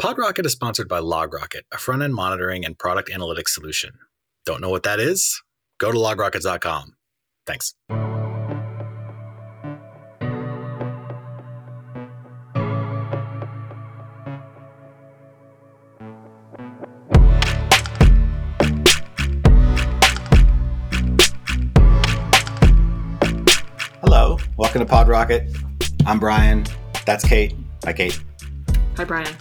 PodRocket is sponsored by LogRocket, a front end monitoring and product analytics solution. Don't know what that is? Go to logrocket.com. Thanks. Hello, welcome to PodRocket. I'm Brian. That's Kate. Hi, Kate. Hi, Brian.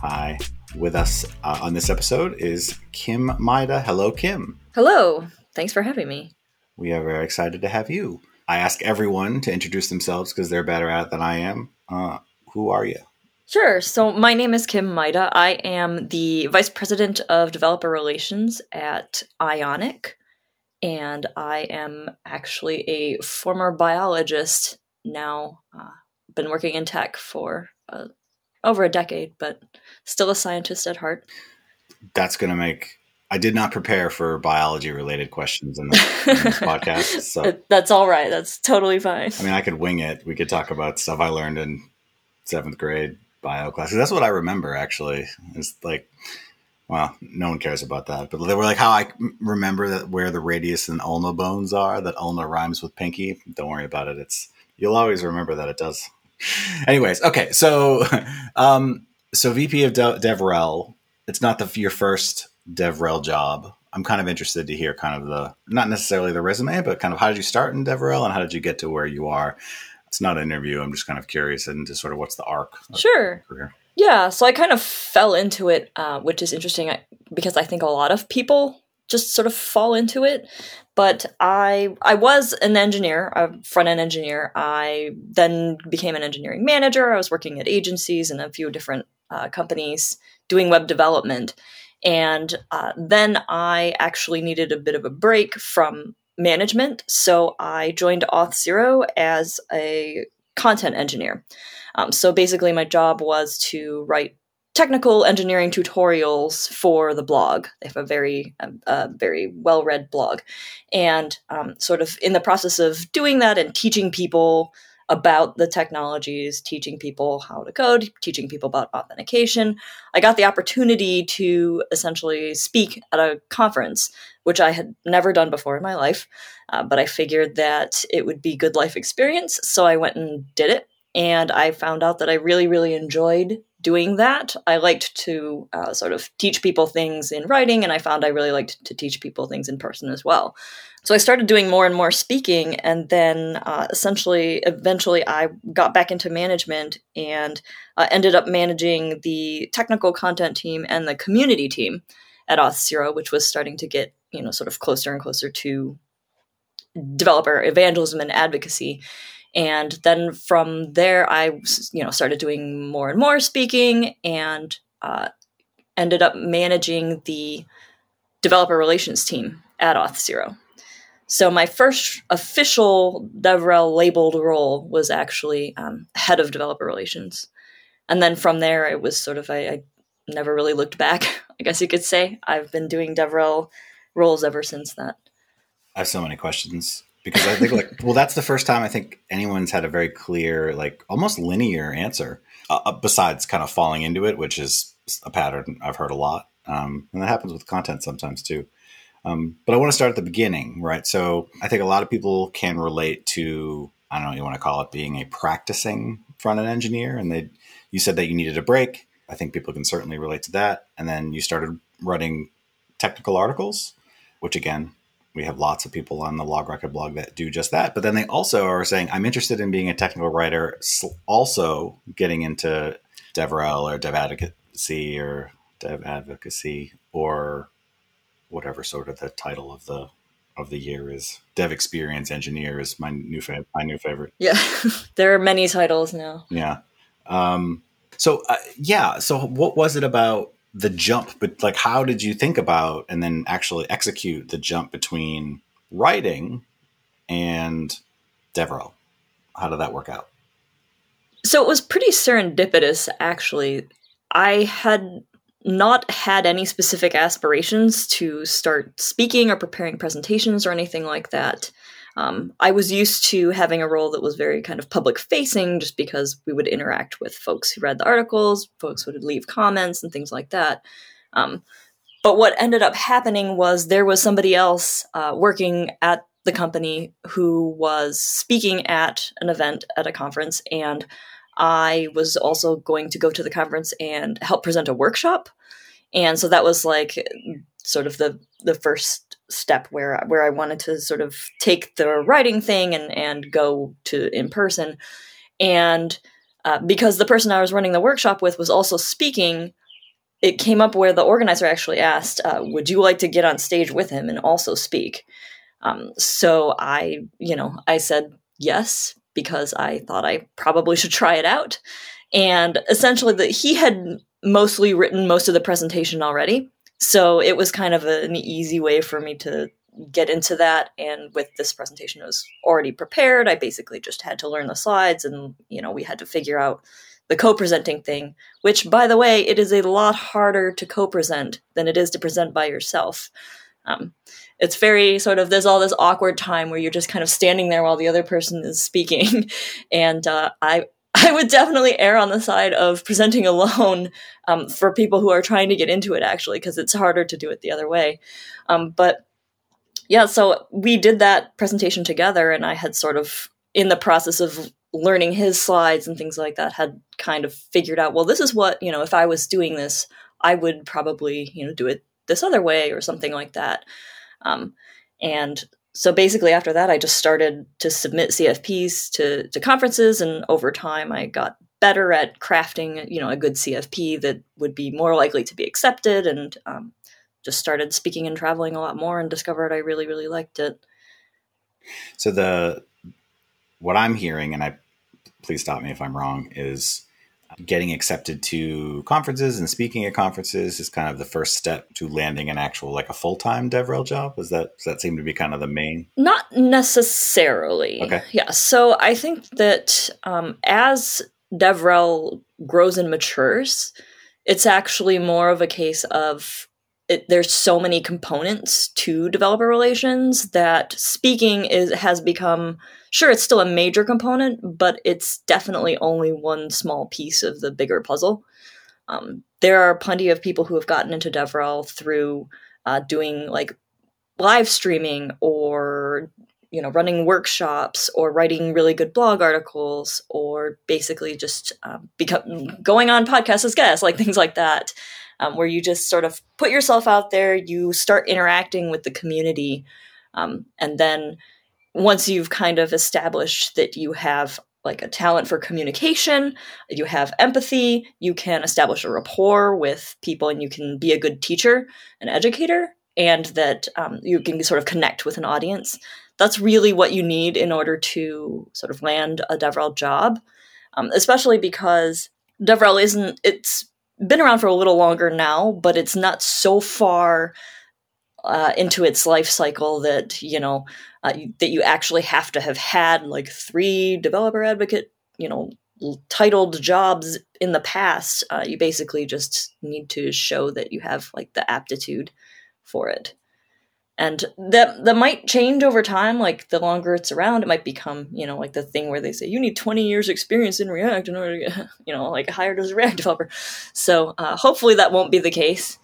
Hi. With us uh, on this episode is Kim Maida. Hello, Kim. Hello. Thanks for having me. We are very excited to have you. I ask everyone to introduce themselves because they're better at it than I am. Uh, who are you? Sure. So, my name is Kim Maida. I am the Vice President of Developer Relations at Ionic, and I am actually a former biologist now. Uh, been working in tech for uh, over a decade, but still a scientist at heart. That's going to make. I did not prepare for biology related questions in this, in this podcast. So, That's all right. That's totally fine. I mean, I could wing it. We could talk about stuff I learned in seventh grade bio classes. That's what I remember, actually. It's like, well, no one cares about that. But they were like how I remember that where the radius and ulna bones are, that ulna rhymes with pinky. Don't worry about it. It's You'll always remember that it does. Anyways, okay. So, um, so VP of De- DevRel, it's not the, your first DevRel job. I'm kind of interested to hear kind of the, not necessarily the resume, but kind of how did you start in DevRel and how did you get to where you are? It's not an interview. I'm just kind of curious and just sort of what's the arc. Sure. Yeah. So I kind of fell into it, uh, which is interesting because I think a lot of people just sort of fall into it. But I I was an engineer, a front end engineer. I then became an engineering manager. I was working at agencies and a few different uh, companies doing web development. And uh, then I actually needed a bit of a break from management, so I joined Auth0 as a content engineer. Um, so basically, my job was to write technical engineering tutorials for the blog. They have a very, uh, very well read blog. And um, sort of in the process of doing that and teaching people about the technologies, teaching people how to code, teaching people about authentication, I got the opportunity to essentially speak at a conference, which I had never done before in my life. Uh, but I figured that it would be good life experience. So I went and did it. And I found out that I really, really enjoyed doing that. I liked to uh, sort of teach people things in writing, and I found I really liked to teach people things in person as well. So I started doing more and more speaking, and then uh, essentially, eventually, I got back into management and uh, ended up managing the technical content team and the community team at Auth0, which was starting to get you know sort of closer and closer to developer evangelism and advocacy and then from there i you know started doing more and more speaking and uh, ended up managing the developer relations team at auth0 so my first official devrel labeled role was actually um, head of developer relations. And then from there it was sort of I, I never really looked back i guess you could say. I've been doing devrel roles ever since that. I have so many questions because I think like well that's the first time I think anyone's had a very clear like almost linear answer uh, uh, besides kind of falling into it which is a pattern I've heard a lot um, and that happens with content sometimes too. Um, but I want to start at the beginning right? So I think a lot of people can relate to I don't know you want to call it being a practicing front end engineer and they you said that you needed a break. I think people can certainly relate to that. And then you started writing technical articles which again we have lots of people on the Log LogRocket blog that do just that. But then they also are saying, I'm interested in being a technical writer, also getting into DevRel or Dev Advocacy or Dev Advocacy or whatever sort of the title of the of the year is. Dev Experience Engineer is my new fa- my new favorite. Yeah, there are many titles now. Yeah. Um, so uh, yeah. So what was it about the jump, but like, how did you think about and then actually execute the jump between writing and DevRel? How did that work out? So it was pretty serendipitous, actually. I had not had any specific aspirations to start speaking or preparing presentations or anything like that. Um, I was used to having a role that was very kind of public facing just because we would interact with folks who read the articles, folks would leave comments and things like that. Um, but what ended up happening was there was somebody else uh, working at the company who was speaking at an event at a conference, and I was also going to go to the conference and help present a workshop. And so that was like sort of the the first step where where I wanted to sort of take the writing thing and and go to in person. And uh, because the person I was running the workshop with was also speaking, it came up where the organizer actually asked, uh, "Would you like to get on stage with him and also speak?" Um, so I, you know, I said yes because I thought I probably should try it out. And essentially, that he had mostly written most of the presentation already, so it was kind of an easy way for me to get into that. And with this presentation, it was already prepared. I basically just had to learn the slides, and you know, we had to figure out the co-presenting thing. Which, by the way, it is a lot harder to co-present than it is to present by yourself. Um, it's very sort of there's all this awkward time where you're just kind of standing there while the other person is speaking and uh, i i would definitely err on the side of presenting alone um, for people who are trying to get into it actually because it's harder to do it the other way. Um, but yeah so we did that presentation together and i had sort of in the process of learning his slides and things like that had kind of figured out well this is what you know if i was doing this i would probably you know do it this other way or something like that. Um, and so basically after that i just started to submit cfps to, to conferences and over time i got better at crafting you know a good cfp that would be more likely to be accepted and um, just started speaking and traveling a lot more and discovered i really really liked it. So the what i'm hearing and i please stop me if i'm wrong is getting accepted to conferences and speaking at conferences is kind of the first step to landing an actual like a full-time devrel job? Does that does that seem to be kind of the main? Not necessarily. Okay. Yeah. So i think that um, as devrel grows and matures it's actually more of a case of it, there's so many components to developer relations that speaking is has become sure it's still a major component but it's definitely only one small piece of the bigger puzzle. Um, there are plenty of people who have gotten into devrel through uh, doing like live streaming or you know running workshops or writing really good blog articles or basically just um, become going on podcasts as guests like things like that um, where you just sort of put yourself out there, you start interacting with the community, um, and then once you've kind of established that you have like a talent for communication, you have empathy, you can establish a rapport with people, and you can be a good teacher and educator, and that um, you can sort of connect with an audience. That's really what you need in order to sort of land a DevRel job, um, especially because DevRel isn't, it's been around for a little longer now, but it's not so far uh, into its life cycle that you know uh, that you actually have to have had like three developer advocate you know titled jobs in the past. Uh, you basically just need to show that you have like the aptitude for it and that that might change over time like the longer it's around it might become you know like the thing where they say you need 20 years experience in react in order to get you know like hired as a react developer. So uh, hopefully that won't be the case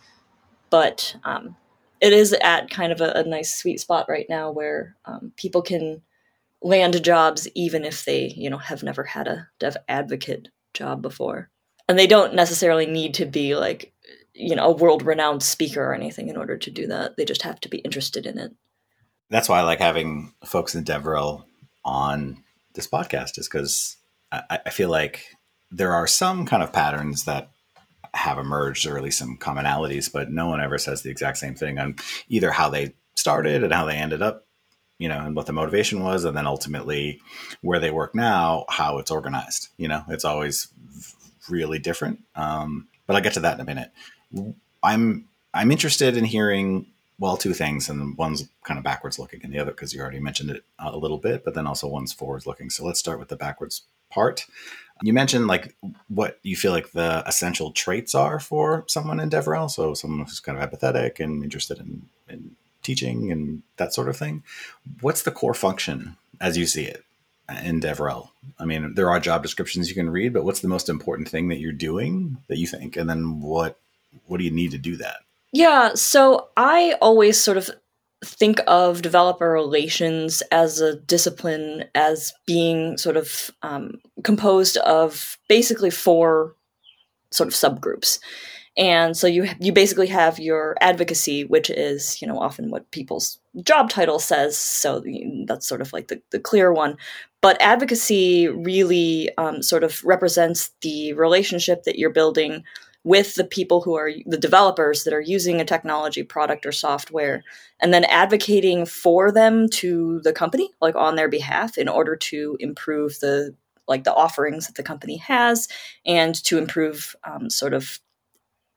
but um, it is at kind of a, a, nice sweet spot right now where um, people can land jobs even if they you know have never had a dev advocate job before. And they don't necessarily need to be like you know a world renowned speaker or anything in order to do that. They just have to be interested in it. That's why I like having folks in DevRel on this podcast, is because I, I feel like there are some kind of patterns that have emerged, or at least some commonalities, but no one ever says the exact same thing on either how they started and how they ended up, you know, and what the motivation was, and then ultimately where they work now, how it's organized. You know, it's always really different. Um, but I'll get to that in a minute. I'm I'm interested in hearing well two things, and one's kind of backwards looking, and the other because you already mentioned it uh, a little bit, but then also one's forwards looking. So let's start with the backwards part. You mentioned like what you feel like the essential traits are for someone in DevRel. So someone who's kind of empathetic and interested in, in teaching and that sort of thing. What's the core function as you see it in DevRel? I mean, there are job descriptions you can read, but what's the most important thing that you're doing that you think, and then what what do you need to do that? Yeah, so I always sort of think of developer relations as a discipline as being sort of um, composed of basically four sort of subgroups and so you you basically have your advocacy which is you know often what people's job title says so that's sort of like the, the clear one but advocacy really um, sort of represents the relationship that you're building with the people who are the developers that are using a technology product or software and then advocating for them to the company like on their behalf in order to improve the like the offerings that the company has and to improve um, sort of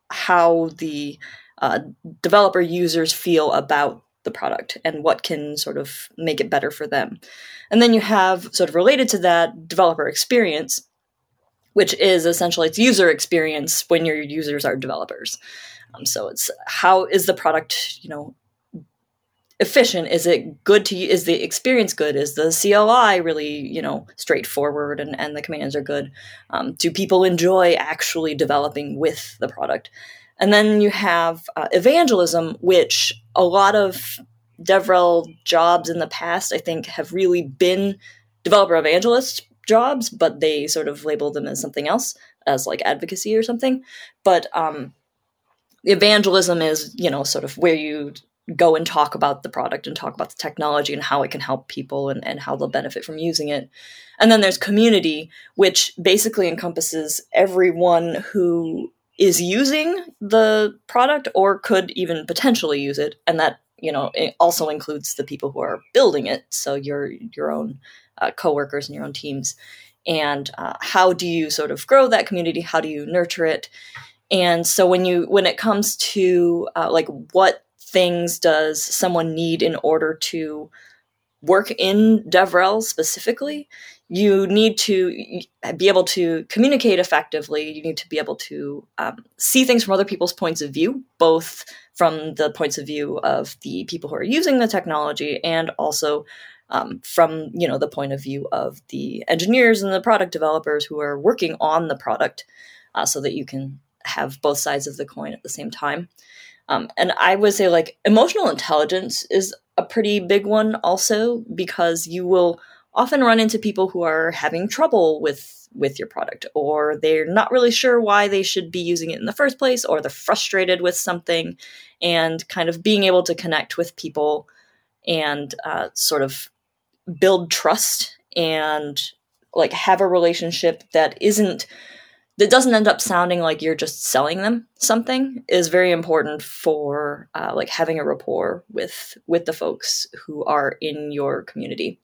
how the uh, developer users feel about the product and what can sort of make it better for them. And then you have sort of related to that developer experience which is essentially its user experience when your users are developers. Um, so it's how is the product, you know, efficient? Is it good to is the experience good? Is the CLI really, you know, straightforward and, and the commands are good? Um, do people enjoy actually developing with the product? And then you have uh, evangelism, which a lot of DevRel jobs in the past, I think, have really been developer evangelists jobs, but they sort of label them as something else, as like advocacy or something. But um, evangelism is, you know, sort of where you go and talk about the product and talk about the technology and how it can help people and, and how they'll benefit from using it. And then there's community, which basically encompasses everyone who is using the product or could even potentially use it. And that, you know, it also includes the people who are building it. So your your own uh, coworkers and your own teams. And uh, how do you sort of grow that community? How do you nurture it? And so when you when it comes to uh, like what things does someone need in order to work in devrel specifically you need to be able to communicate effectively. You need to be able to um, see things from other people's points of view both from the points of view of the people who are using the technology and also um, from you know the point of view of the engineers and the product developers who are working on the product, uh, so that you can have both sides of the coin at the same time. Um, and I would say like emotional intelligence is a pretty big one also because you will often run into people who are having trouble with with your product or they're not really sure why they should be using it in the first place or they're frustrated with something and kind of being able to connect with people and uh, sort of build trust and like have a relationship that isn't that doesn't end up sounding like you're just selling them something is very important for uh, like having a rapport with with the folks who are in your community.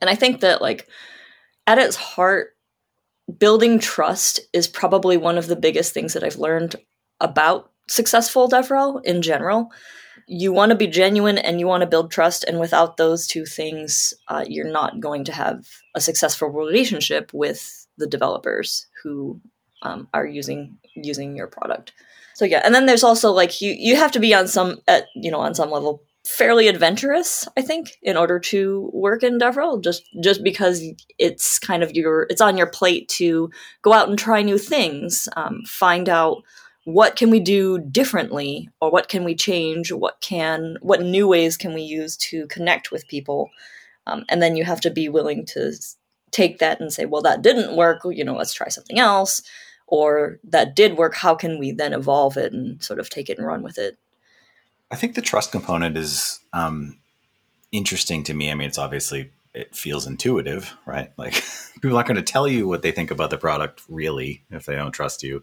And i think that like at its heart building trust is probably one of the biggest things that i've learned about successful devrel in general you want to be genuine and you want to build trust and without those two things uh, you're not going to have a successful relationship with the developers who um, are using using your product. So yeah and then there's also like you you have to be on some at you know on some level fairly adventurous i think in order to work in devrel just just because it's kind of your it's on your plate to go out and try new things um, find out what can we do differently or what can we change what can what new ways can we use to connect with people? Um, and then you have to be willing to take that and say well that didn't work you know let's try something else. Or that did work how can we then evolve it and sort of take it and run with it? I think the trust component is um, interesting to me. I mean it's obviously it feels intuitive right? Like people aren't going to tell you what they think about the product really if they don't trust you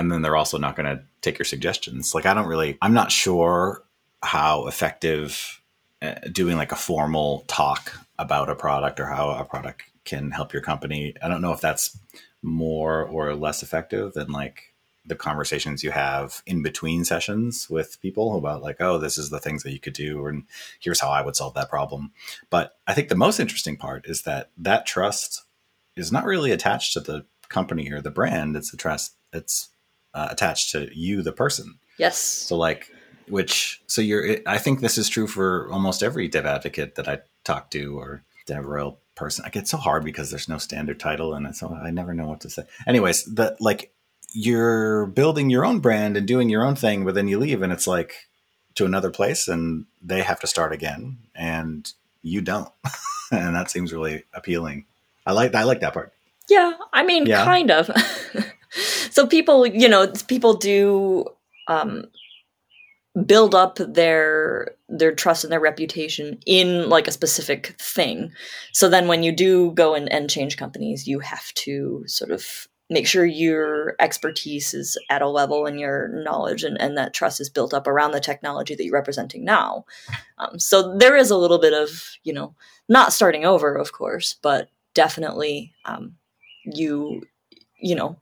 and then they're also not going to take your suggestions. Like I don't really, I'm not sure how effective uh, doing like a formal talk about a product or how a product can help your company. I don't know if that's more or less effective than like the conversations you have in between sessions with people about like oh this is the things that you could do and here's how i would solve that problem but i think the most interesting part is that that trust is not really attached to the company or the brand it's a trust it's uh, attached to you, the person. Yes. So like which so you're i think this is true for almost every dev advocate that i talk to or DevRel person. I get so hard because there's no standard title, and so I never know what to say. Anyways, the like you're building your own brand and doing your own thing, but then you leave, and it's like to another place, and they have to start again, and you don't, and that seems really appealing. I like I like that part. Yeah, I mean, yeah. kind of. so people, you know, people do um, build up their their trust and their reputation in like a specific thing. So then when you do go and, and change companies, you have to sort of make sure your expertise is at a level and your knowledge and, and that trust is built up around the technology that you're representing now. Um, so there is a little bit of, you know, not starting over, of course, but definitely um, you, you know,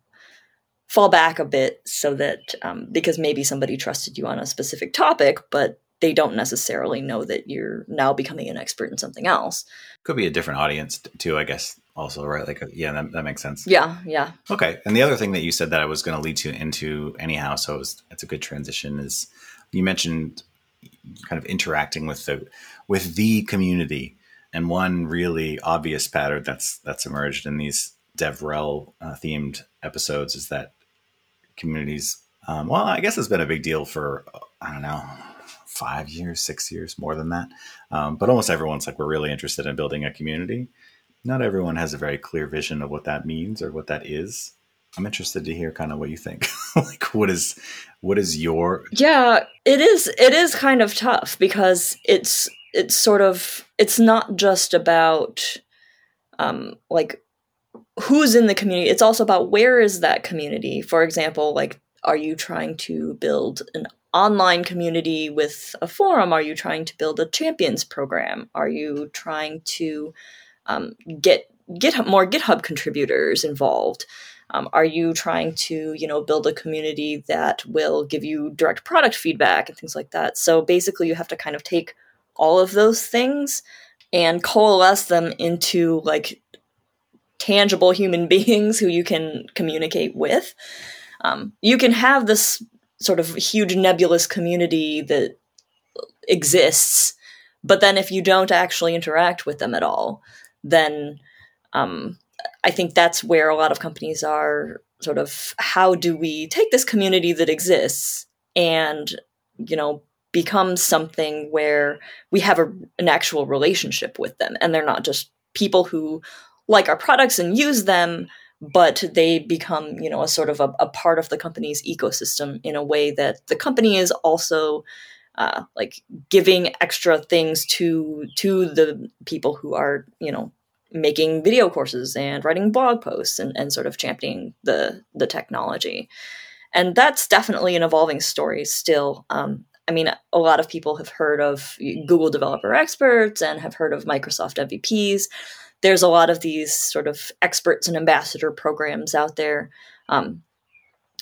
fall back a bit so that um, because maybe somebody trusted you on a specific topic, but they don't necessarily know that you're now becoming an expert in something else. Could be a different audience too, I guess. Also, right? Like, yeah, that, that makes sense. Yeah, yeah. Okay. And the other thing that you said that I was going to lead to into anyhow, so it was, it's a good transition. Is you mentioned kind of interacting with the with the community, and one really obvious pattern that's that's emerged in these DevRel uh, themed episodes is that communities. Um, well, I guess it's been a big deal for I don't know five years, six years, more than that. Um, but almost everyone's like we're really interested in building a community. Not everyone has a very clear vision of what that means or what that is. I'm interested to hear kind of what you think. like what is what is your Yeah, it is it is kind of tough because it's it's sort of it's not just about um like who's in the community it's also about where is that community? For example like are you trying to build an online community with a forum? Are you trying to build a champions program? Are you trying to um, get github more github contributors involved? Um, are you trying to you know build a community that will give you direct product feedback and things like that? So basically you have to kind of take all of those things and coalesce them into like tangible human beings who you can communicate with. Um, you can have this sort of huge nebulous community that exists, but then if you don't actually interact with them at all, then um, I think that's where a lot of companies are sort of how do we take this community that exists and you know become something where we have a, an actual relationship with them and they're not just people who like our products and use them but they become you know a sort of a, a part of the company's ecosystem in a way that the company is also uh, like giving extra things to to the people who are you know making video courses and writing blog posts and, and sort of championing the the technology. And that's definitely an evolving story still. Um, i mean a lot of people have heard of google developer experts and have heard of microsoft mvps there's a lot of these sort of experts and ambassador programs out there. Um,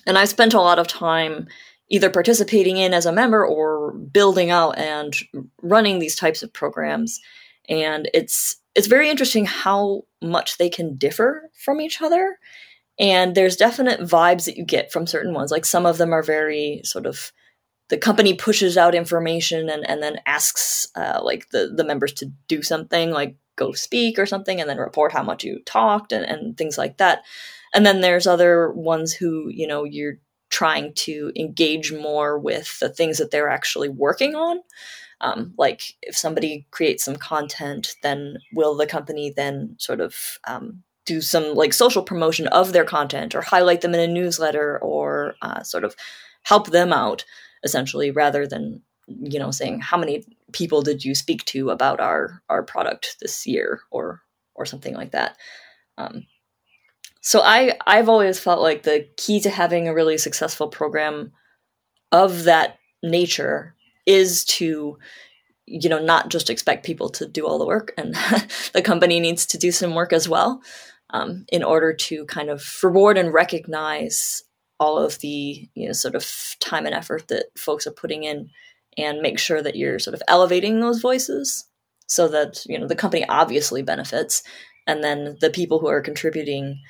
and I spent a lot of time either participating in as a member or building out and running these types of programs. And it's it's very interesting how much they can differ from each other. And there's definite vibes that you get from certain ones. Like some of them are very sort of the company pushes out information and, and then asks uh, like the, the members to do something like go speak or something and then report how much you talked and, and things like that. And then there's other ones who, you know, you're trying to engage more with the things that they're actually working on. Um, like if somebody creates some content, then will the company then sort of um, do some like social promotion of their content or highlight them in a newsletter or uh, sort of help them out essentially rather than you know saying how many people did you speak to about our our product this year? or or something like that. Um, so i i've always felt like the key to having a really successful program of that nature is to you know not just expect people to do all the work and the company needs to do some work as well um, in order to kind of reward and recognize all of the you know sort of time and effort that folks are putting in and make sure that you're sort of elevating those voices so that you know the company obviously benefits and then the people who are contributing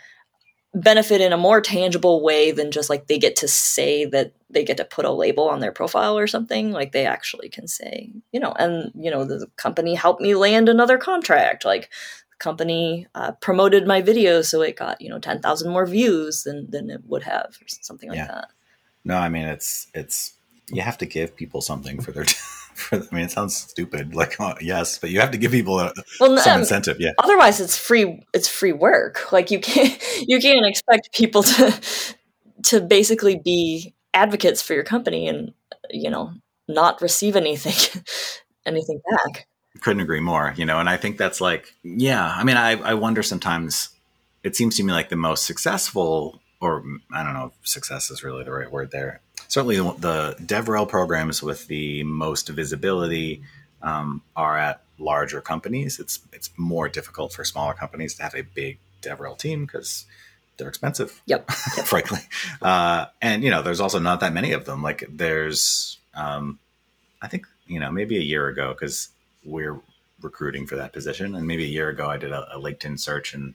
benefit in a more tangible way than just like they get to say that they get to put a label on their profile or something like they actually can say you know and you know the company helped me land another contract like the company uh, promoted my video so it got you know 10,000 more views than than it would have or something like Yeah. that No, I mean it's it's you have to give people something for their. For, I mean, it sounds stupid. Like uh, yes, but you have to give people a, well some um, incentive. Yeah, otherwise it's free it's free work like you can't you can't expect people to to basically be advocates for your company and you know not receive anything anything back couldn't agree more. You know, and I think that's like yeah. I mean, I I wonder sometimes. It seems to me like the most successful, or I don't know, if success is really the right word there. Certainly, the, the DevRel programs with the most visibility um, are at larger companies. It's it's more difficult for smaller companies to have a big DevRel team because they're expensive. Yep. frankly. Uh, and you know, there's also not that many of them. Like there's, um, I think you know, maybe a year ago because we're recruiting for that position, and maybe a year ago I did a, a LinkedIn search, and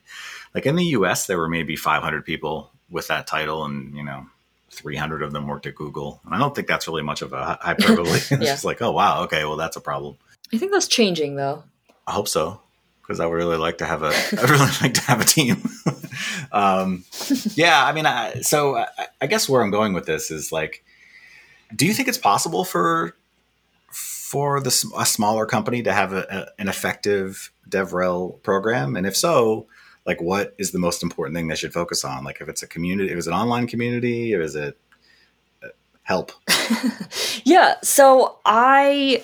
like in the U.S. there were maybe 500 people with that title, and you know. 300 of them worked at Google. And I don't think that's really much of a hyperbole. it's Yeah. just like, oh, wow, okay, well, that's a problem. i think that's changing though I hope so because I would really like to have a I really like to have a team. um, yeah, I mean, I, so I, I guess where I'm going with this is like, do you think it's possible for for the a smaller company to have a, a, an effective DevRel program? And if so, like, what is the most important thing they should focus on? Like, if it's a community, if it's an online community, or is it uh, help? yeah so i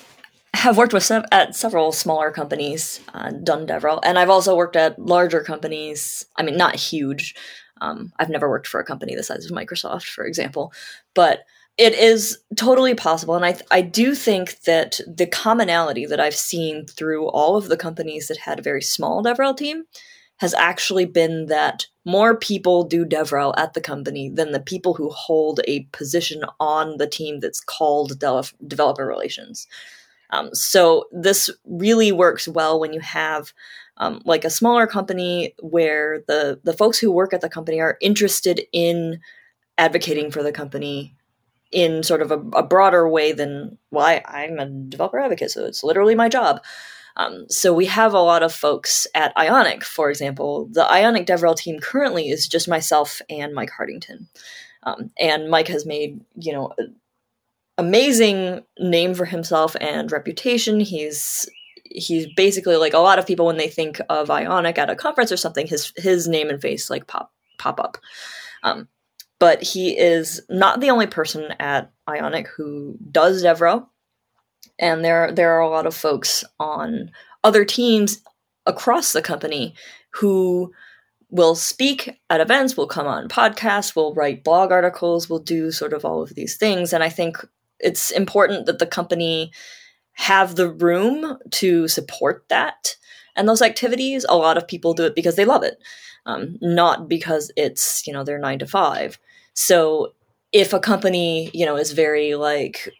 have worked with sev- at several smaller companies uh, done devrel and i've also worked at larger companies i mean not huge um, i've never worked for a company the size of microsoft for example but it is totally possible and I, I do think that the commonality that i've seen through all of the companies that had a very small devrel team has actually been that more people do DevRel at the company than the people who hold a position on the team that's called de- developer relations. Um, so this really works well when you have um, like a smaller company where the the folks who work at the company are interested in advocating for the company in sort of a, a broader way than why I'm a developer advocate, so it's literally my job. Um, so we have a lot of folks at Ionic, for example. The Ionic DevRel team currently is just myself and Mike Hartington, um, and Mike has made you know amazing name for himself and reputation. He's he's basically like a lot of people when they think of Ionic at a conference or something, his his name and face like pop pop up. Um, but he is not the only person at Ionic who does DevRel and there there are a lot of folks on other teams across the company who will speak at events, will come on podcasts, will write blog articles, will do sort of all of these things. And I think it's important that the company have the room to support that and those activities. A lot of people do it because they love it, um, not because it's you know their nine to five. So if a company you know is very like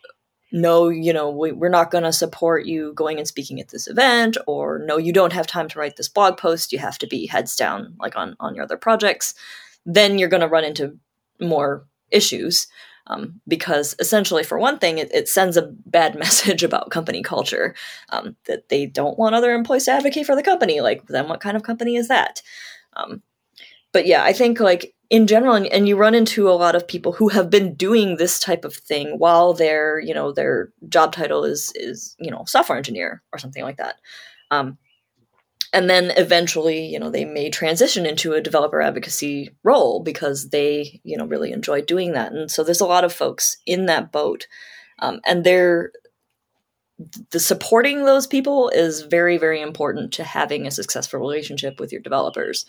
no, you know, we, we're not going to support you going and speaking at this event, or no, you don't have time to write this blog post. You have to be heads down, like on on your other projects. Then you're going to run into more issues um, because essentially, for one thing, it, it sends a bad message about company culture um, that they don't want other employees to advocate for the company. Like, then what kind of company is that? Um, but yeah, I think like in general, and, you run into a lot of people who have been doing this type of thing while their you know their job title is is you know software engineer or something like that. Um, and then eventually, you know, they may transition into a developer advocacy role because they, you know, really enjoy doing that. And so there's a lot of folks in that boat, um, and they're the supporting those people is very very important to having a successful relationship with your developers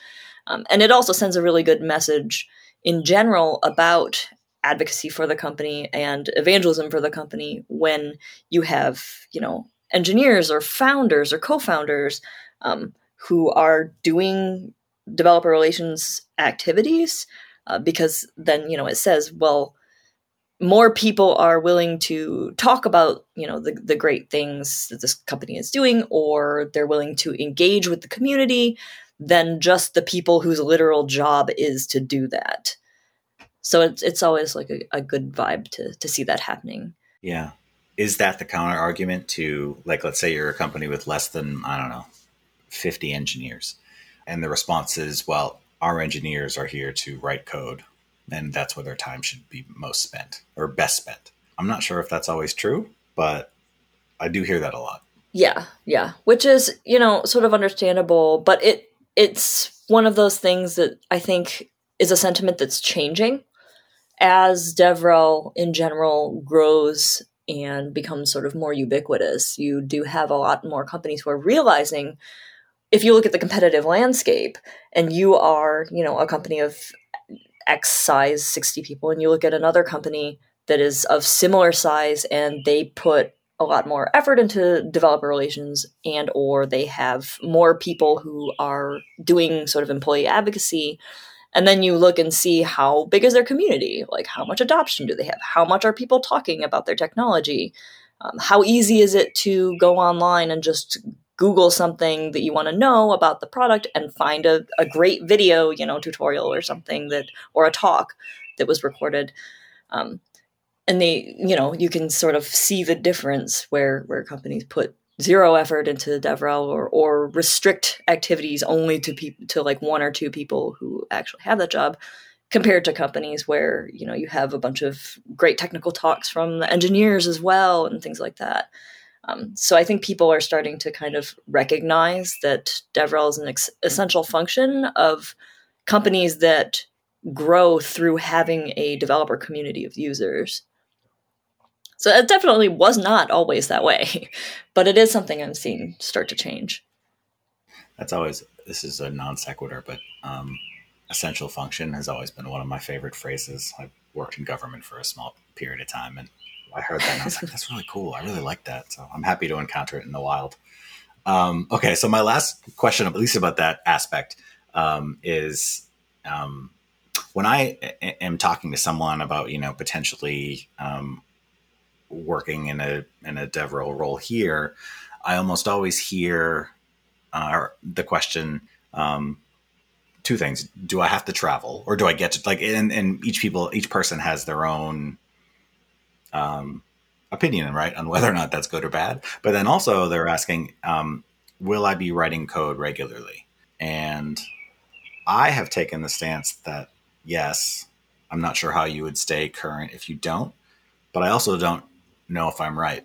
um, and it also sends a really good message in general about advocacy for the company and evangelism for the company when you have you know engineers or founders or co-founders um, who are doing developer relations activities uh, because then you know it says well more people are willing to talk about you know the, the great things that this company is doing or they're willing to engage with the community than just the people whose literal job is to do that. So it's it's always like a, a good vibe to to see that happening. Yeah. Is that the counter argument to like let's say you're a company with less than, I don't know, 50 engineers and the response is, well, our engineers are here to write code and that's where their time should be most spent or best spent. I'm not sure if that's always true, but I do hear that a lot. Yeah, yeah, which is, you know, sort of understandable, but it it's one of those things that I think is a sentiment that's changing as DevRel in general grows and becomes sort of more ubiquitous. You do have a lot more companies who are realizing if you look at the competitive landscape and you are, you know, a company of X size, 60 people, and you look at another company that is of similar size and they put a lot more effort into developer relations and or they have more people who are doing sort of employee advocacy. And then you look and see how big is their community like how much adoption do they have? How much are people talking about their technology? Um, how easy is it to go online and just google something that you want to know about the product and find a, a great video you know tutorial or something that or a talk that was recorded? Um, and they you know you can sort of see the difference where where companies put zero effort into devrel or or restrict activities only to people to like one or two people who actually have that job compared to companies where you know you have a bunch of great technical talks from the engineers as well and things like that. Um, so i think people are starting to kind of recognize that devrel is an ex- essential function of companies that grow through having a developer community of users so it definitely was not always that way, but it is something I'm seeing start to change. That's always, this is a non sequitur, but um, essential function has always been one of my favorite phrases. I worked in government for a small period of time and I heard that and I was like, that's really cool. I really like that. So I'm happy to encounter it in the wild. Um, okay, so my last question, at least about that aspect, um, is um, when I am talking to someone about, you know, potentially um, working in a in a DevRel role here, I almost always hear uh, the question um, two things: Do I have to travel, or do I get to like? And, and each people, each person has their own um, opinion, right, on whether or not that's good or bad. But then also they're asking, um, will I be writing code regularly? And I have taken the stance that yes, I'm not sure how you would stay current if you don't, but I also don't know if I'm right.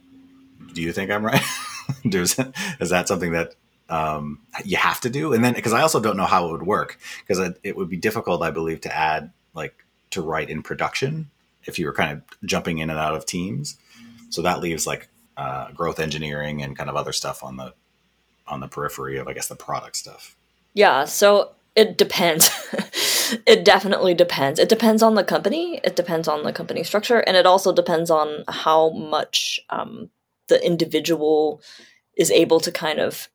Do you think I'm right? is that something that um, you have to do? And then, because I also don't know how it would work, because it, it would be difficult, I believe, to add like to write in production if you were kind of jumping in and out of teams. So that leaves like uh, growth engineering and kind of other stuff on the on the periphery of, I guess, the product stuff. Yeah. So it depends. it definitely depends. It depends on the company. It depends on the company structure, and it also depends on how much um, the individual is able to kind of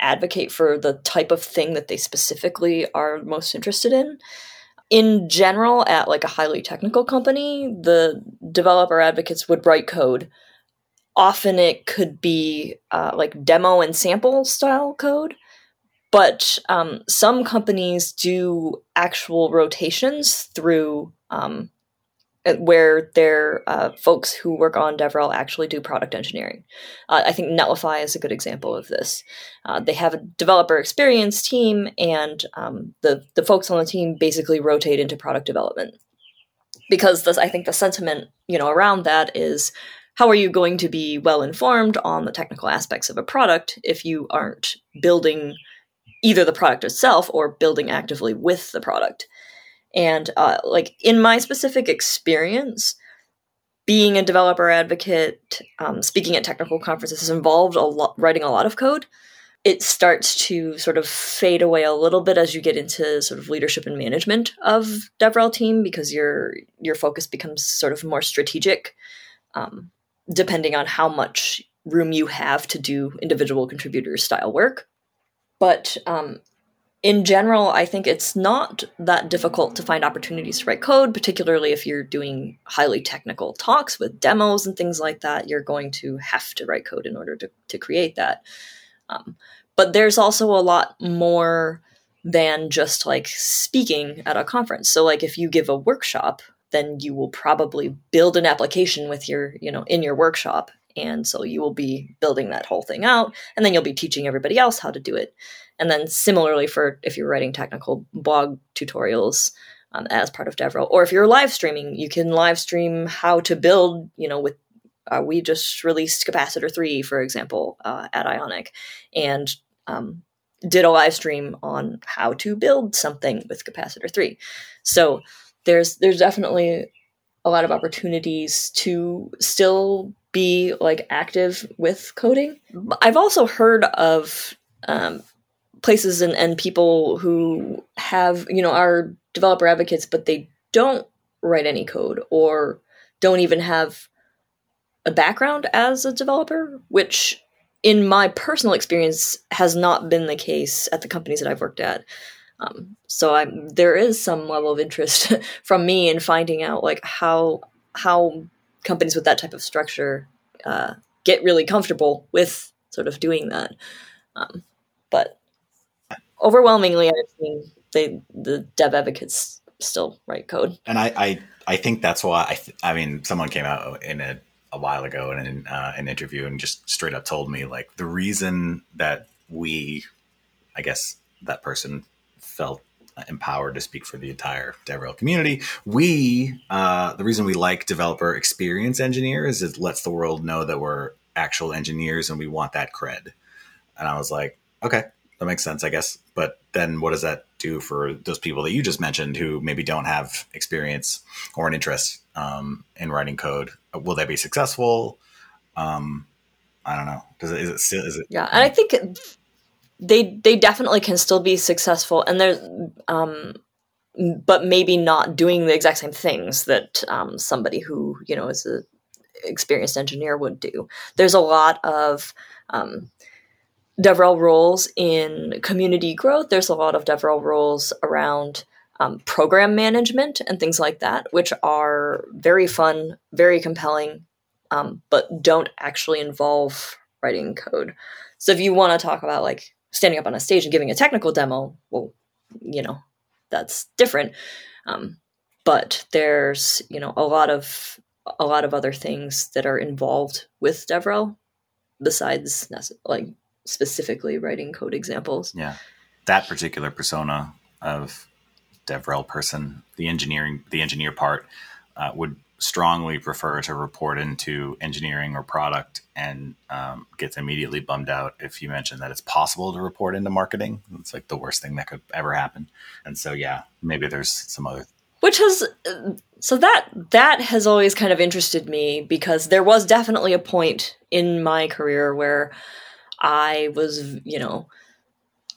advocate for the type of thing that they specifically are most interested in. In general, at like a highly technical company, the developer advocates would write code. Often it could be uh, like demo and sample style code but um, some companies do actual rotations through um, where their uh, folks who work on DevRel actually do product engineering. Uh, I think Netlify is a good example of this. Uh, they have a developer experience team, and um, the the folks on the team basically rotate into product development because this, I think the sentiment you know around that is how are you going to be well informed on the technical aspects of a product if you aren't building either the product itself or building actively with the product. And uh, like in my specific experience, being a developer advocate, um, speaking at technical conferences has involved a lot, writing a lot of code. It starts to sort of fade away a little bit as you get into sort of leadership and management of DevRel team because your your focus becomes sort of more strategic, um, depending on how much room you have to do individual contributor style work. But um, in general, I think it's not that difficult to find opportunities to write code, particularly if you're doing highly technical talks with demos and things like that. You're going to have to write code in order to, to create that. Um, but there's also a lot more than just like speaking at a conference. So like if you give a workshop, then you will probably build an application with your, you know, in your workshop. And so you will be building that whole thing out and then you'll be teaching everybody else how to do it. And then similarly for if you're writing technical blog tutorials um, as part of DevRel, or if you're live streaming, you can live stream how to build, you know, with uh, we just released Capacitor 3, for example, uh, at Ionic, and um, did a live stream on how to build something with Capacitor 3. So there's there's definitely a lot of opportunities to still be like active with coding. I've also heard of um, places and, and people who have, you know, are developer advocates, but they don't write any code or don't even have a background as a developer, which in my personal experience has not been the case at the companies that I've worked at. Um, so I'm, there is some level of interest from me in finding out like how how companies with that type of structure uh, get really comfortable with sort of doing that. Um, but overwhelmingly, I've seen they, the dev advocates still write code, and I I, I think that's why I th- I mean someone came out in a a while ago in an, uh, an interview and just straight up told me like the reason that we, I guess that person felt empowered to speak for the entire DevRel community. We, uh, the reason we like developer experience engineers is it lets the world know that we're actual engineers and we want that cred. And I was like, okay, that makes sense, I guess. But then what does that do for those people that you just mentioned who maybe don't have experience or an interest um, in writing code? Will they be successful? Um, I don't know. Does it, is it still, is it? Yeah. And I think they, they definitely can still be successful and there's, um, but maybe not doing the exact same things that um, somebody who, you know, is an experienced engineer would do. There's a lot of, um, DevRel roles in community growth. There's a lot of DevRel roles around um, program management and things like that, which are very fun, very compelling, um, but don't actually involve writing code. So if you want to talk about like standing up on a stage and giving a technical demo, well, you know, that's different. Um, but there's you know a lot of a lot of other things that are involved with DevRel besides like specifically writing code examples. Yeah. That particular persona of DevRel person, the engineering, the engineer part, uh, would strongly prefer to report into engineering or product and um, gets immediately bummed out if you mention that it's possible to report into marketing. It's like the worst thing that could ever happen. And so, yeah, maybe there's some other. Which has so that that has always kind of interested me because there was definitely a point in my career where I was, you know,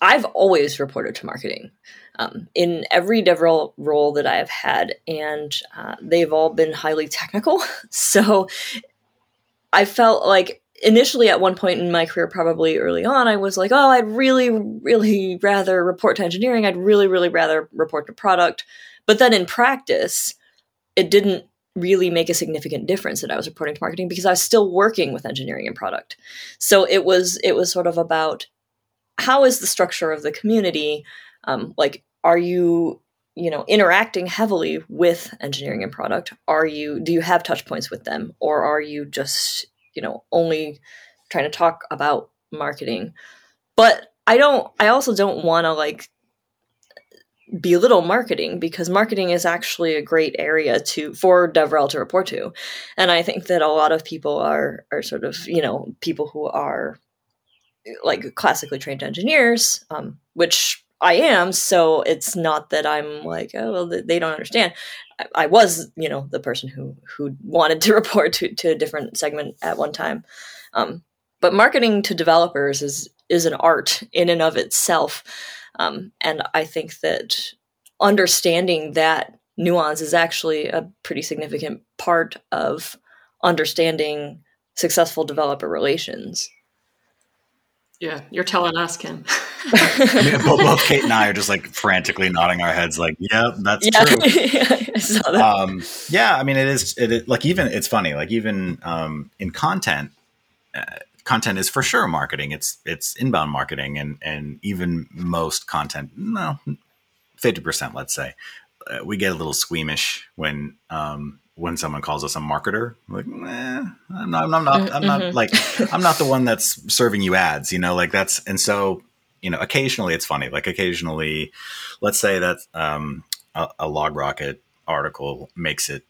I've always reported to marketing um, in every DevRel role that I have had, and uh, they've all been highly technical. So I felt like initially at one point in my career, probably early on, I was like, oh, I'd really, really rather report to engineering. I'd really, really rather report to product. But then in practice, it didn't really make a significant difference that I was reporting to marketing because I was still working with engineering and product. So it was it was sort of about how is the structure of the community? Um, like, are you you know interacting heavily with engineering and product? Are you do you have touch points with them, or are you just you know only trying to talk about marketing? But I don't. I also don't want to like belittle marketing because marketing is actually a great area to for DevRel to report to. And I think that a lot of people are are sort of, you know, people who are like classically trained engineers, um, which I am. So it's not that I'm like, oh, well, they don't understand. I, I was, you know, the person who who wanted to report to, to a different segment at one time. Um, but marketing to developers is is an art in and of itself. Um, and I think that understanding that nuance is actually a pretty significant part of understanding successful developer relations. Yeah, you're telling us, Kim. I mean, both, both, Kate and I are just like frantically nodding our heads, like, "Yeah, that's yeah. true." yeah, um, yeah, I mean, it is. It, it, like even it's funny, like even um, in content, uh, content is for sure marketing. It's it's inbound marketing, and and even most content, no, fifty percent, let's say, uh, we get a little squeamish when um, when someone calls us a marketer. like, eh, I'm not, I'm not, I'm not mm-hmm. like, I'm not the one that's serving you ads. You know, like that's and so you know, occasionally it's funny. Like occasionally, let's say that um, a, a LogRocket article makes it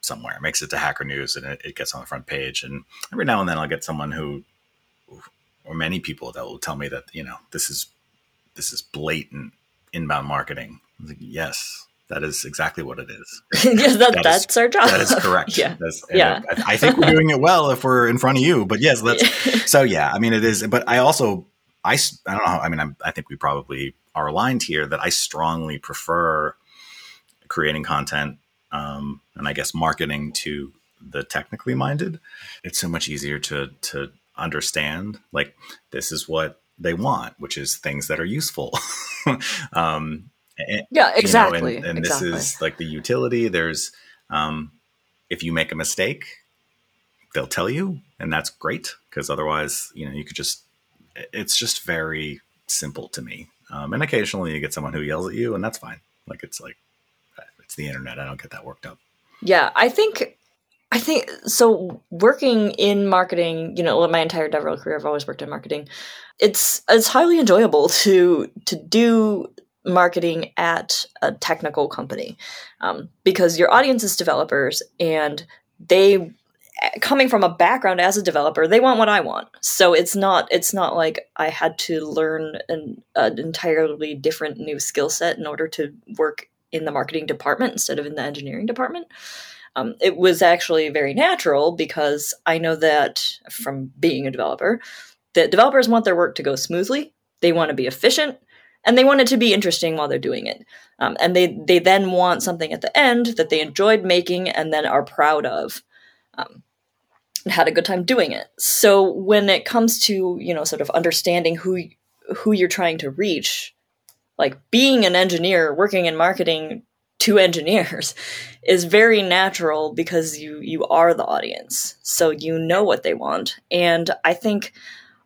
somewhere, makes it to Hacker News, and it, it, gets on the front page. And every now and then, I'll get someone who, or many people that will tell me that you know this is this is blatant inbound marketing. Like, yes, that is exactly what it is. yes, that, that that's is, our job. That is correct. yeah, yeah. I, I, think we're doing it well if we're in front of you. But yes, that's so. Yeah, I mean, it is. But I also, I, I don't know. I mean, I'm, I think we probably are aligned here that I strongly prefer creating content um, and I guess marketing to the technically minded. It's so much easier to to understand. Like this is what they want, which is things that are useful. um, and, yeah, exactly. You know, and, and exactly. this is like the utility. There's um, if you make a mistake, they'll tell you, and that's great because otherwise, you know, you could just. It's just very simple to me. Um, and occasionally you get someone who yells at you, and that's fine. Like it's like it's the internet. I don't get that worked up. Yeah, I think I think so. Working in marketing, you know, my entire DevRel career, I've always worked in marketing. It's it's highly enjoyable to to do marketing at a technical company um, because your audience is developers and they coming from a background as a developer they want what i want so it's not it's not like i had to learn an, an entirely different new skill set in order to work in the marketing department instead of in the engineering department. Um, it was actually very natural because I know that from being a developer, that developers want their work to go smoothly. They want to be efficient, and they want it to be interesting while they're doing it. Um, and they they then want something at the end that they enjoyed making and then are proud of. Um, and had a good time doing it. So when it comes to you know sort of understanding who who you're trying to reach like being an engineer working in marketing to engineers is very natural because you you are the audience so you know what they want and i think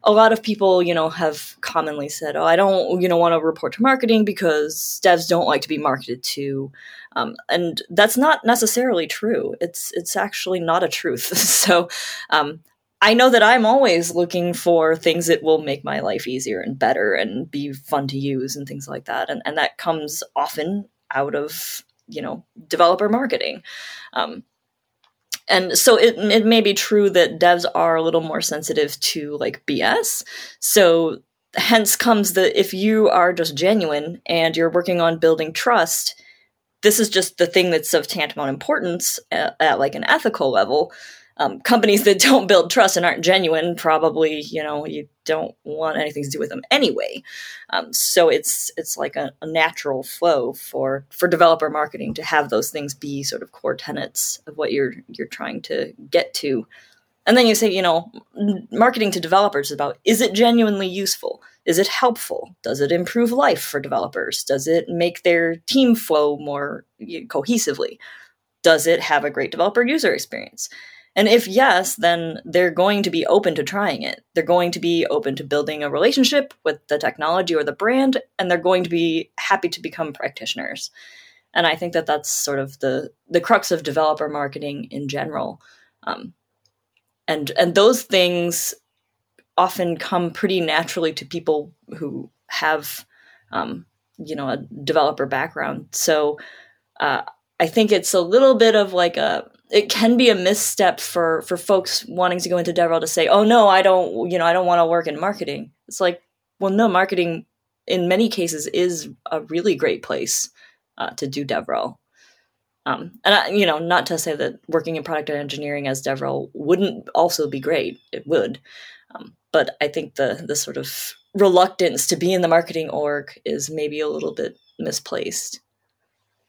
a lot of people you know have commonly said oh i don't you know want to report to marketing because devs don't like to be marketed to um, and that's not necessarily true it's it's actually not a truth so um, I know that I'm always looking for things that will make my life easier and better and be fun to use and things like that. And, and that comes often out of, you know, developer marketing. Um, and so it, it may be true that devs are a little more sensitive to like BS. So hence comes the if you are just genuine and you're working on building trust, this is just the thing that's of tantamount importance at, at like an ethical level um, companies that don't build trust and aren't genuine probably you know you don't want anything to do with them anyway. Um, so it's it's like a, a, natural flow for for developer marketing to have those things be sort of core tenets of what you're you're trying to get to. And then you say you know marketing to developers is about is it genuinely useful? Is it helpful? Does it improve life for developers? Does it make their team flow more cohesively? Does it have a great developer user experience and if yes, then they're going to be open to trying it. They're going to be open to building a relationship with the technology or the brand, and they're going to be happy to become practitioners. And I think that that's sort of the the crux of developer marketing in general. Um, and and those things often come pretty naturally to people who have, um, you know, a developer background. So uh, I think it's a little bit of like a it can be a misstep for for folks wanting to go into DevRel to say, "Oh no, I don't, you know, I don't want to work in marketing." It's like, well, no, marketing in many cases is a really great place uh, to do DevRel. Um, and I, you know, not to say that working in product engineering as DevRel wouldn't also be great. It would, um, but I think the the sort of reluctance to be in the marketing org is maybe a little bit misplaced.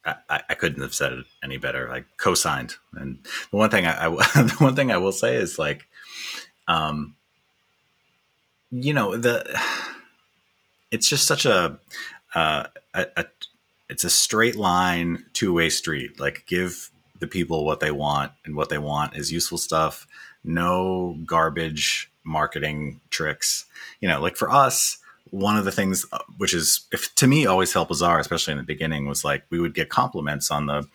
I, I couldn't have said it any better. Like co-signed. And the one thing I, I the one thing I will say is like, um, you know, the it's just such a, uh, a, a it's a straight line two way street. Like give the people what they want, and what they want is useful stuff. No garbage marketing tricks. You know, like for us, one of the things uh, which is if to me always helped Bazaar, especially in the beginning, was like we would get compliments on the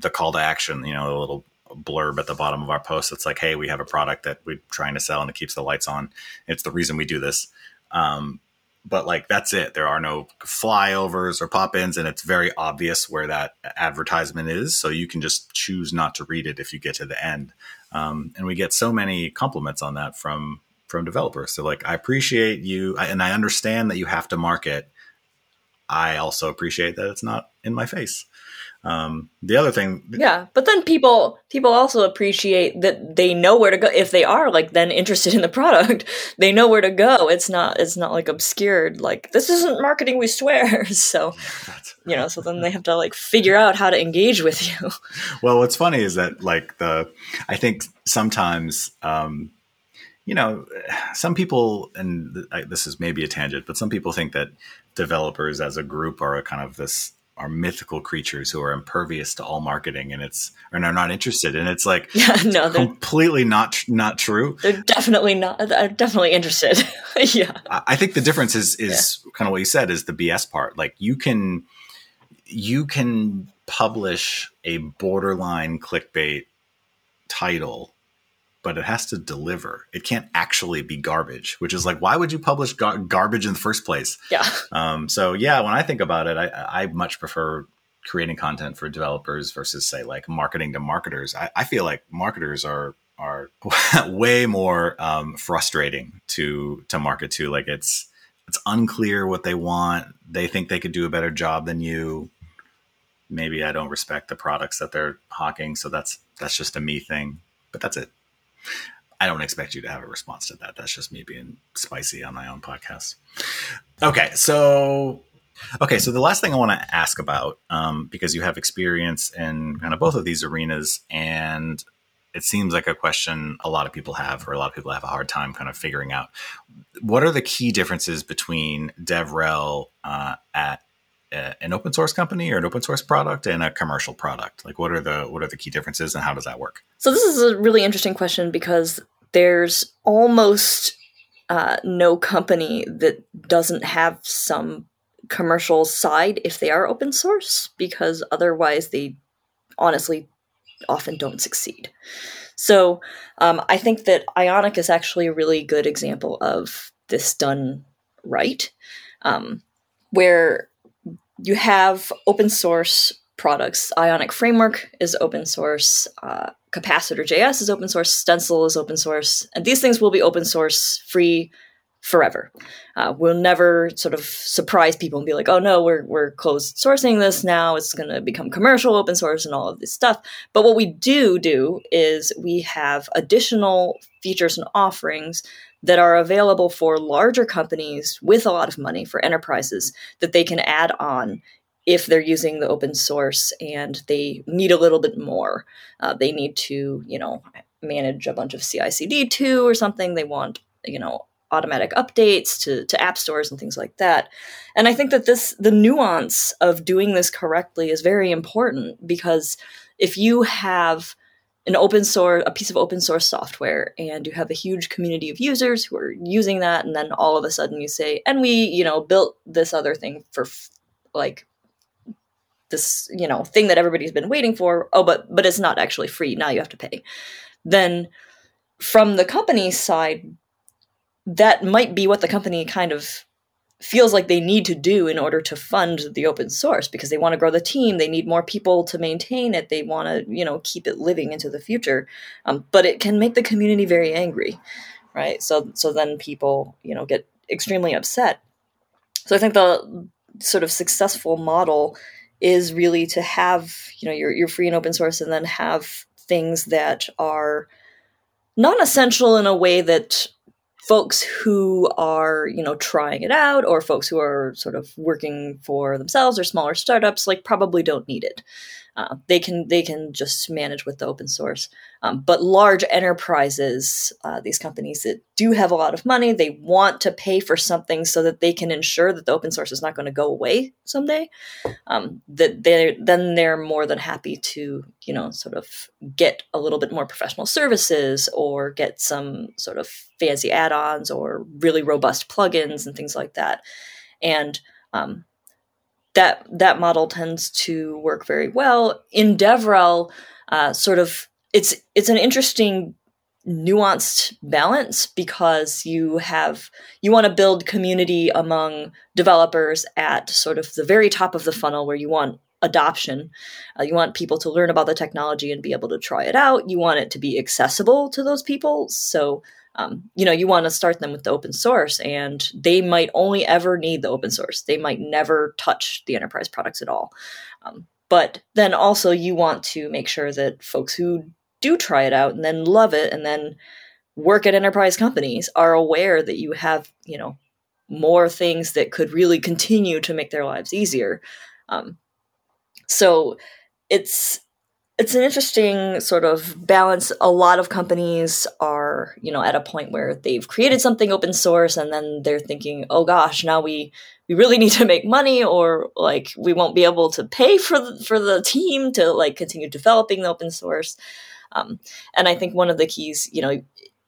the call to action. You know, the little blurb at the bottom of our post. It's like, hey, we have a product that we're trying to sell and it keeps the lights on. It's the reason we do this. Um, but like that's it. There are no flyovers or pop ins, and it's very obvious where that advertisement is. So you can just choose not to read it if you get to the end. Um, and we get so many compliments on that from from developers. So like, I appreciate you, and I understand that you have to market. I also appreciate that it's not in my face. Um, the other thing, yeah, but then people people also appreciate that they know where to go if they are like then interested in the product. They know where to go. It's not it's not like obscured. Like this isn't marketing, we swear. So you know, so then they have to like figure out how to engage with you. Well, what's funny is that like the I think sometimes. Um, you know, some people, and this is maybe a tangent, but some people think that developers as a group are a kind of this are mythical creatures who are impervious to all marketing and it's and are not interested. And it's like yeah no completely not not true. They're definitely not they're definitely interested. Yeah. I think the difference is is yeah. kind of what you said is the bs part. Like you can you can publish a borderline clickbait title but it has to deliver. It can't actually be garbage, which is like, why would you publish gar- garbage in the first place? Yeah. Um, so yeah, when I think about it, I, I much prefer creating content for developers versus say like marketing to marketers. I, I feel like marketers are are way more um, frustrating to to market to. Like it's it's unclear what they want. They think they could do a better job than you. Maybe I don't respect the products that they're hawking, so that's that's just a me thing. But that's it. I don't expect you to have a response to that. That's just me being spicy on my own podcast. Okay, so okay, so the last thing I want to ask about, um, because you have experience in kind of both of these arenas, and it seems like a question a lot of people have, or a lot of people have a hard time kind of figuring out. What are the key differences between DevRel uh, at an open source company or an open source product and a commercial product? Like, what are the what are the key differences, and how does that work? So this is a really interesting question because there's almost uh, no company that doesn't have some commercial side if they are open source, because otherwise they honestly often don't succeed. So um, I think that Ionic is actually a really good example of this done right, um, where you have open source products. Ionic Framework is open source. Uh, Capacitor JS is open source. Stencil is open source. And these things will be open source free forever. Uh, we'll never sort of surprise people and be like, oh no, we're, we're closed sourcing this now. It's going to become commercial open source and all of this stuff. But what we do do is we have additional features and offerings that are available for larger companies with a lot of money for enterprises that they can add on if they're using the open source and they need a little bit more. Uh, they need to, you know, manage a bunch of CI/CD too or something. They want, you know, automatic updates to, to app stores and things like that. And I think that this the nuance of doing this correctly is very important because if you have an open source a piece of open source software and you have a huge community of users who are using that and then all of a sudden you say and we you know built this other thing for f- like this you know thing that everybody's been waiting for. Oh but but it's not actually free. Now you have to pay. Then from the company side that might be what the company kind of feels like they need to do in order to fund the open source because they want to grow the team they need more people to maintain it they want to you know keep it living into the future. Um, but it can make the community very angry right? So so then people you know get extremely upset. So i think the sort of successful model is really to have you know your, your free and open source and then have things that are non-essential in a way that folks who are you know trying it out or folks who are sort of working for themselves or smaller startups like probably don't need it uh, they can they can just manage with the open source. Um, but large enterprises, uh, these companies that do have a lot of money, they want to pay for something so that they can ensure that the open source is not going to go away someday. Um, that they then they're more than happy to you know sort of get a little bit more professional services or get some sort of fancy add-ons or really robust plugins and things like that. And um, that that model tends to work very well. In devrel uh, sort of it's it's an interesting nuanced balance because you have you want to build community among developers at sort of the very top of the funnel where you want adoption. Uh, you want people to learn about the technology and be able to try it out. You want it to be accessible to those people. So um, you know you want to start them with the open source and they might only ever need the open source. They might never touch the enterprise products at all. Um, but then also you want to make sure that folks who do try it out and then love it and then work at enterprise companies are aware that you have you know more things that could really continue to make their lives easier. Um, so it's it's an interesting sort of balance. A lot of companies are, you know, at a point where they've created something open source and then they're thinking, "Oh gosh, now we we really need to make money or like we won't be able to pay for the, for the team to like continue developing the open source." Um, and I think one of the keys, you know,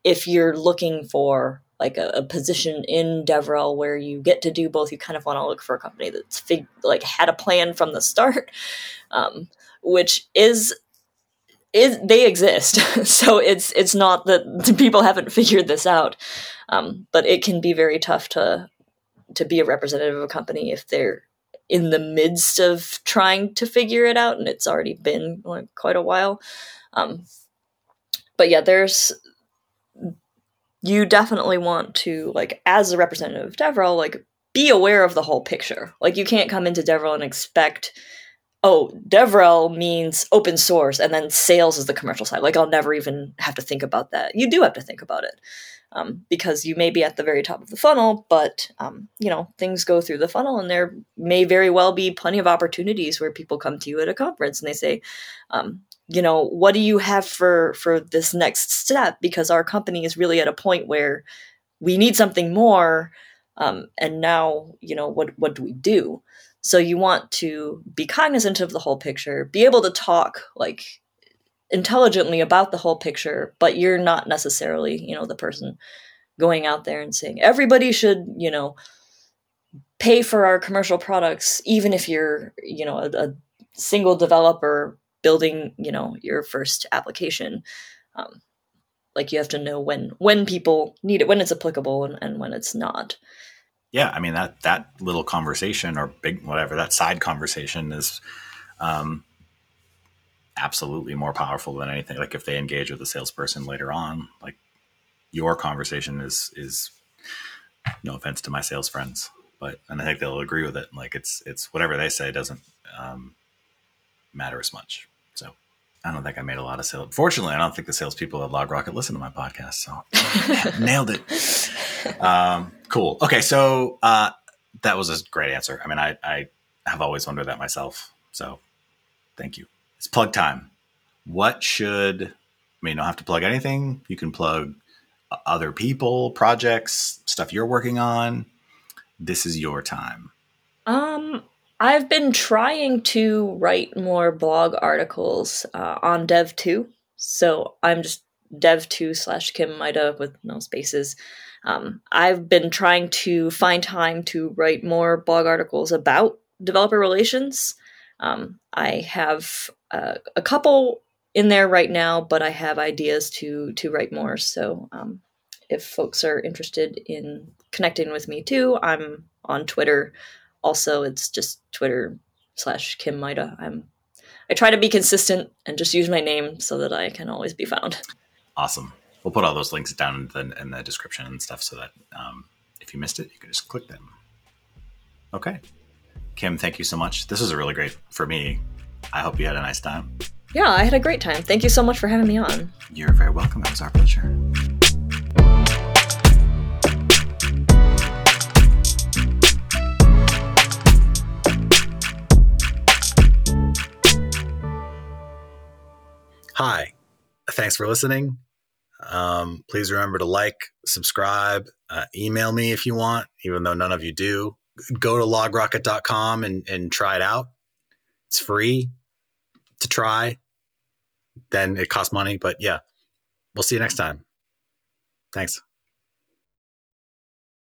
if you're looking for like a, a, position in DevRel where you get to do both, you kind of want to look for a company that's fig- like had a plan from the start. Um, which is is they exist. so it's it's not that people haven't figured this out, um, but it can be very tough to to be a representative of a company if they're in the midst of trying to figure it out and it's already been like quite a while. Um, but yeah, there's you definitely want to like as a representative of DevRel, like be aware of the whole picture. Like you can't come into DevRel and expect oh, DevRel means open source, and then sales is the commercial side. Like I'll never even have to think about that. You do have to think about it um, because you may be at the very top of the funnel, but um, you know things go through the funnel, and there may very well be plenty of opportunities where people come to you at a conference and they say. Um, you know what do you have for for this next step because our company is really at a point where we need something more um, and now you know what what do we do so you want to be cognizant of the whole picture, be able to talk like intelligently about the whole picture, but you're not necessarily, you know, the person going out there and saying everybody should, you know, pay for our commercial products even if you're, you know, a, a single developer building, you know, your first application. Um, like you have to know when when people need it, when it's applicable and, and when it's not yeah, I mean that that little conversation or big whatever that side conversation is um, absolutely more powerful than anything. Like if they engage with a salesperson later on, like your conversation is is no offense to my sales friends, but and I think they'll agree with it. Like it's it's whatever they say doesn't um, matter as much. So I don't think I made a lot of sales. Fortunately, I don't think the salespeople at LogRocket listen to my podcast. So nailed it. Um, cool. Okay, so uh, that was a great answer. I mean, I, I have always wondered that myself. So thank you. It's plug time. What should I mean? You don't have to plug anything. You can plug other people, projects, stuff you're working on. This is your time. Um, I've been trying to write more blog articles uh, on Dev2. So I'm just Dev2 slash Kim Maida with no spaces. Um, I've been trying to find time to write more blog articles about developer relations. Um, I have uh, a couple in there right now, but I have ideas to to write more. So um, if folks are interested in connecting with me too, I'm on Twitter also it's just Twitter slash Kim Maida. I'm I try to be consistent and just use my name so that I can always be found. Awesome. We'll put all those links down in the, in the description and stuff so that um, if you missed it, you can just click them. Okay. Kim, thank you so much. This was a really great for me. I hope you had a nice time. Yeah, I had a great time. Thank you so much for having me on. You're very welcome. It was our pleasure. Hi, thanks for listening. Um, please remember to like, subscribe, uh, email me if you want, even though none of you do. Go to logrocket.com and, and try it out. It's free to try. Then it costs money, but yeah, we'll see you next time. Thanks.